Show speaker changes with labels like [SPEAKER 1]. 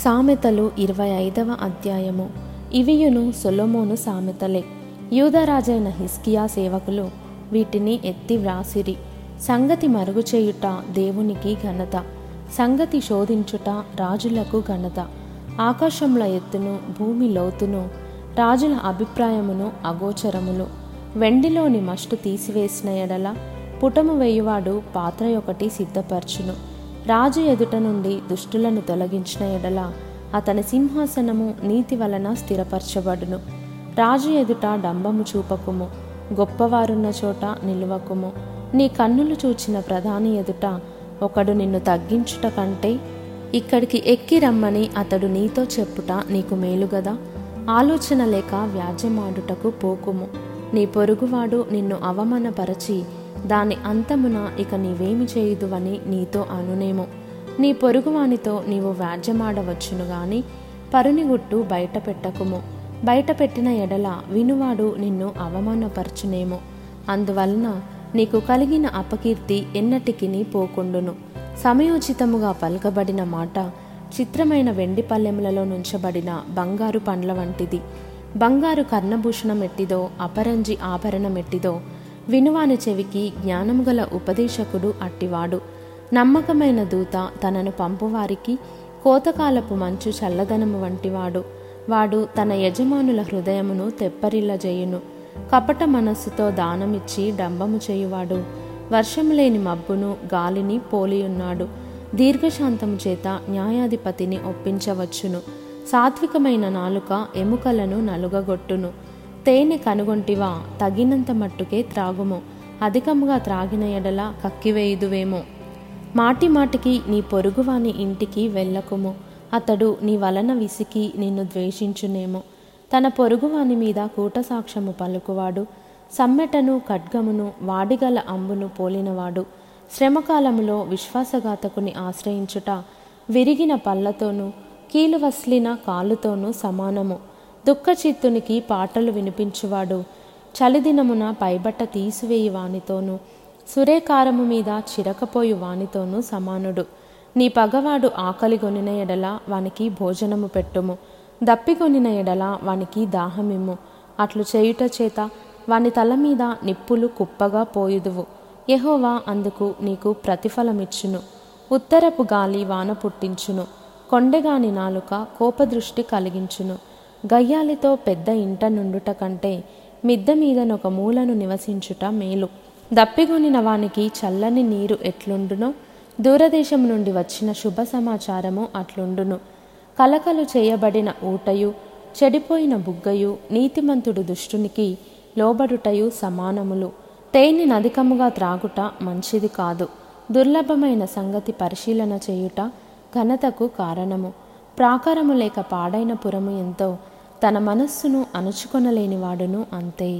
[SPEAKER 1] సామెతలు ఇరవై ఐదవ అధ్యాయము. ఇవియును సొలొమోను సామెతలే. యూదరాజైన హిస్కియా సేవకులు వీటిని ఎత్తి వ్రాసిరి. సంగతి మరుగు చేయుట దేవునికి ఘనత. సంగతి శోధించుట రాజులకు ఘనత. ఆకాశముల ఎత్తును భూమి లోతును రాజుల అభిప్రాయమును అగోచరములు. వెండిలోని మస్టు తీసివేసిన ఎడల పుటము వేయువాడు పాత్ర ఒకటి సిద్ధపరచును. రాజు ఎదుట నుండి దుష్టులను తొలగించిన ఎడల అతని సింహాసనము నీతి వలన స్థిరపరచబడును. రాజు ఎదుట డంబము చూపకుము గొప్పవారున్న చోట నిలువకుము. నీ కన్నులు చూచిన ప్రధాని ఎదుట ఒకడు నిన్ను తగ్గించుట కంటే ఇక్కడికి ఎక్కి రమ్మని అతడు నీతో చెప్పుట నీకు మేలుగదా ఆలోచన లేక వ్యాజ్యమాడుటకు పోకుము. నీ పొరుగువాడు నిన్ను అవమానపరచి దాని అంతమున ఇక నీవేమి చేయుదువని నీతో అనునేమో. నీ పొరుగువానితో నీవు వ్యాజ్యమాడవచ్చును గాని పరుని గుట్టు బయట పెట్టకుము బయట పెట్టిన ఎడల వినువాడు నిన్ను అవమానపరచునేమో. అందువలన నీకు కలిగిన అపకీర్తి ఎన్నటికి పోకుండును. సమయోచితముగా పలకబడిన మాట చిత్రమైన వెండి పల్లెములలో నుంచబడిన బంగారు పండ్ల వంటిది. బంగారు కర్ణభూషణం ఎట్టిదో అపరంజి ఆభరణం ఎట్టిదో వినువాని చెవికి జ్ఞానము గల ఉపదేశకుడు అట్టివాడు. నమ్మకమైన దూత తనను పంపువారికి కోతకాలపు మంచు చల్లదనము వంటివాడు. వాడు తన యజమానుల హృదయమును తెప్పరిల్లజేయును. కపట మనస్సుతో దానమిచ్చి డంబము చేయువాడు. వర్షము లేని మబ్బును గాలిని పోలియున్నాడు. దీర్ఘశాంతము చేత న్యాయాధిపతిని ఒప్పించవచ్చును. సాత్వికమైన నాలుక ఎముకలను నలుగగొట్టును. తేనె కనుగొంటివా? తగినంత మట్టుకే త్రాగుము. అధికముగా త్రాగిన ఎడల కక్కివేయుదువేమో. మాటి మాటికి నీ పొరుగువాని ఇంటికి వెళ్ళకుము. అతడు నీ వలన విసికి నిన్ను ద్వేషించునేమో. తన పొరుగువాని మీద కూటసాక్ష్యము పలుకువాడు. సమ్మెటను ఖడ్గమును వాడిగల అంబును పోలినవాడు. శ్రమకాలములో విశ్వాసఘాతకుని ఆశ్రయించుట విరిగిన పళ్ళతోనూ కీలువస్లిన కాలుతోనూ సమానము. దుఃఖచిత్తునికి పాటలు వినిపించువాడు. చలిదినమున పైబట్ట తీసివేయి వానితోనూ సురేకారము మీద చిరకపోయు వానితోనూ సమానుడు. నీ పగవాడు ఆకలిగొనిన ఎడల వానికి భోజనము పెట్టుము. దప్పిగొనిన ఎడల వానికి దాహమిమ్ము. అట్లు చేయుట చేత వాని తల మీద నిప్పులు కుప్పగా పోయుదువు. యహోవా అందుకు నీకు ప్రతిఫలమిచ్చును. ఉత్తరపు గాలి వాన పుట్టించును. కొండగాని నాలుక కోపదృష్టి కలిగించును. గయ్యాలితో పెద్ద ఇంట నుండుట కంటే మిద్దె మీదనొక మూలను నివసించుట మేలు. దప్పిగొనిన వానికి చల్లని నీరు ఎట్లుండునో దూరదేశం నుండి వచ్చిన శుభ సమాచారము అట్లుండును. కలకలు చేయబడిన ఊటయు చెడిపోయిన బుగ్గయు నీతిమంతుడు దుష్టునికి లోబడుటయు సమానములు. తేని నదికముగా త్రాగుట మంచిది కాదు. దుర్లభమైన సంగతి పరిశీలన చేయుట ఘనతకు కారణము. ప్రాకారము లేక పాడైన పురము ఎంతో తన మనస్సును అణుచుకొనలేనివాడును అంతే.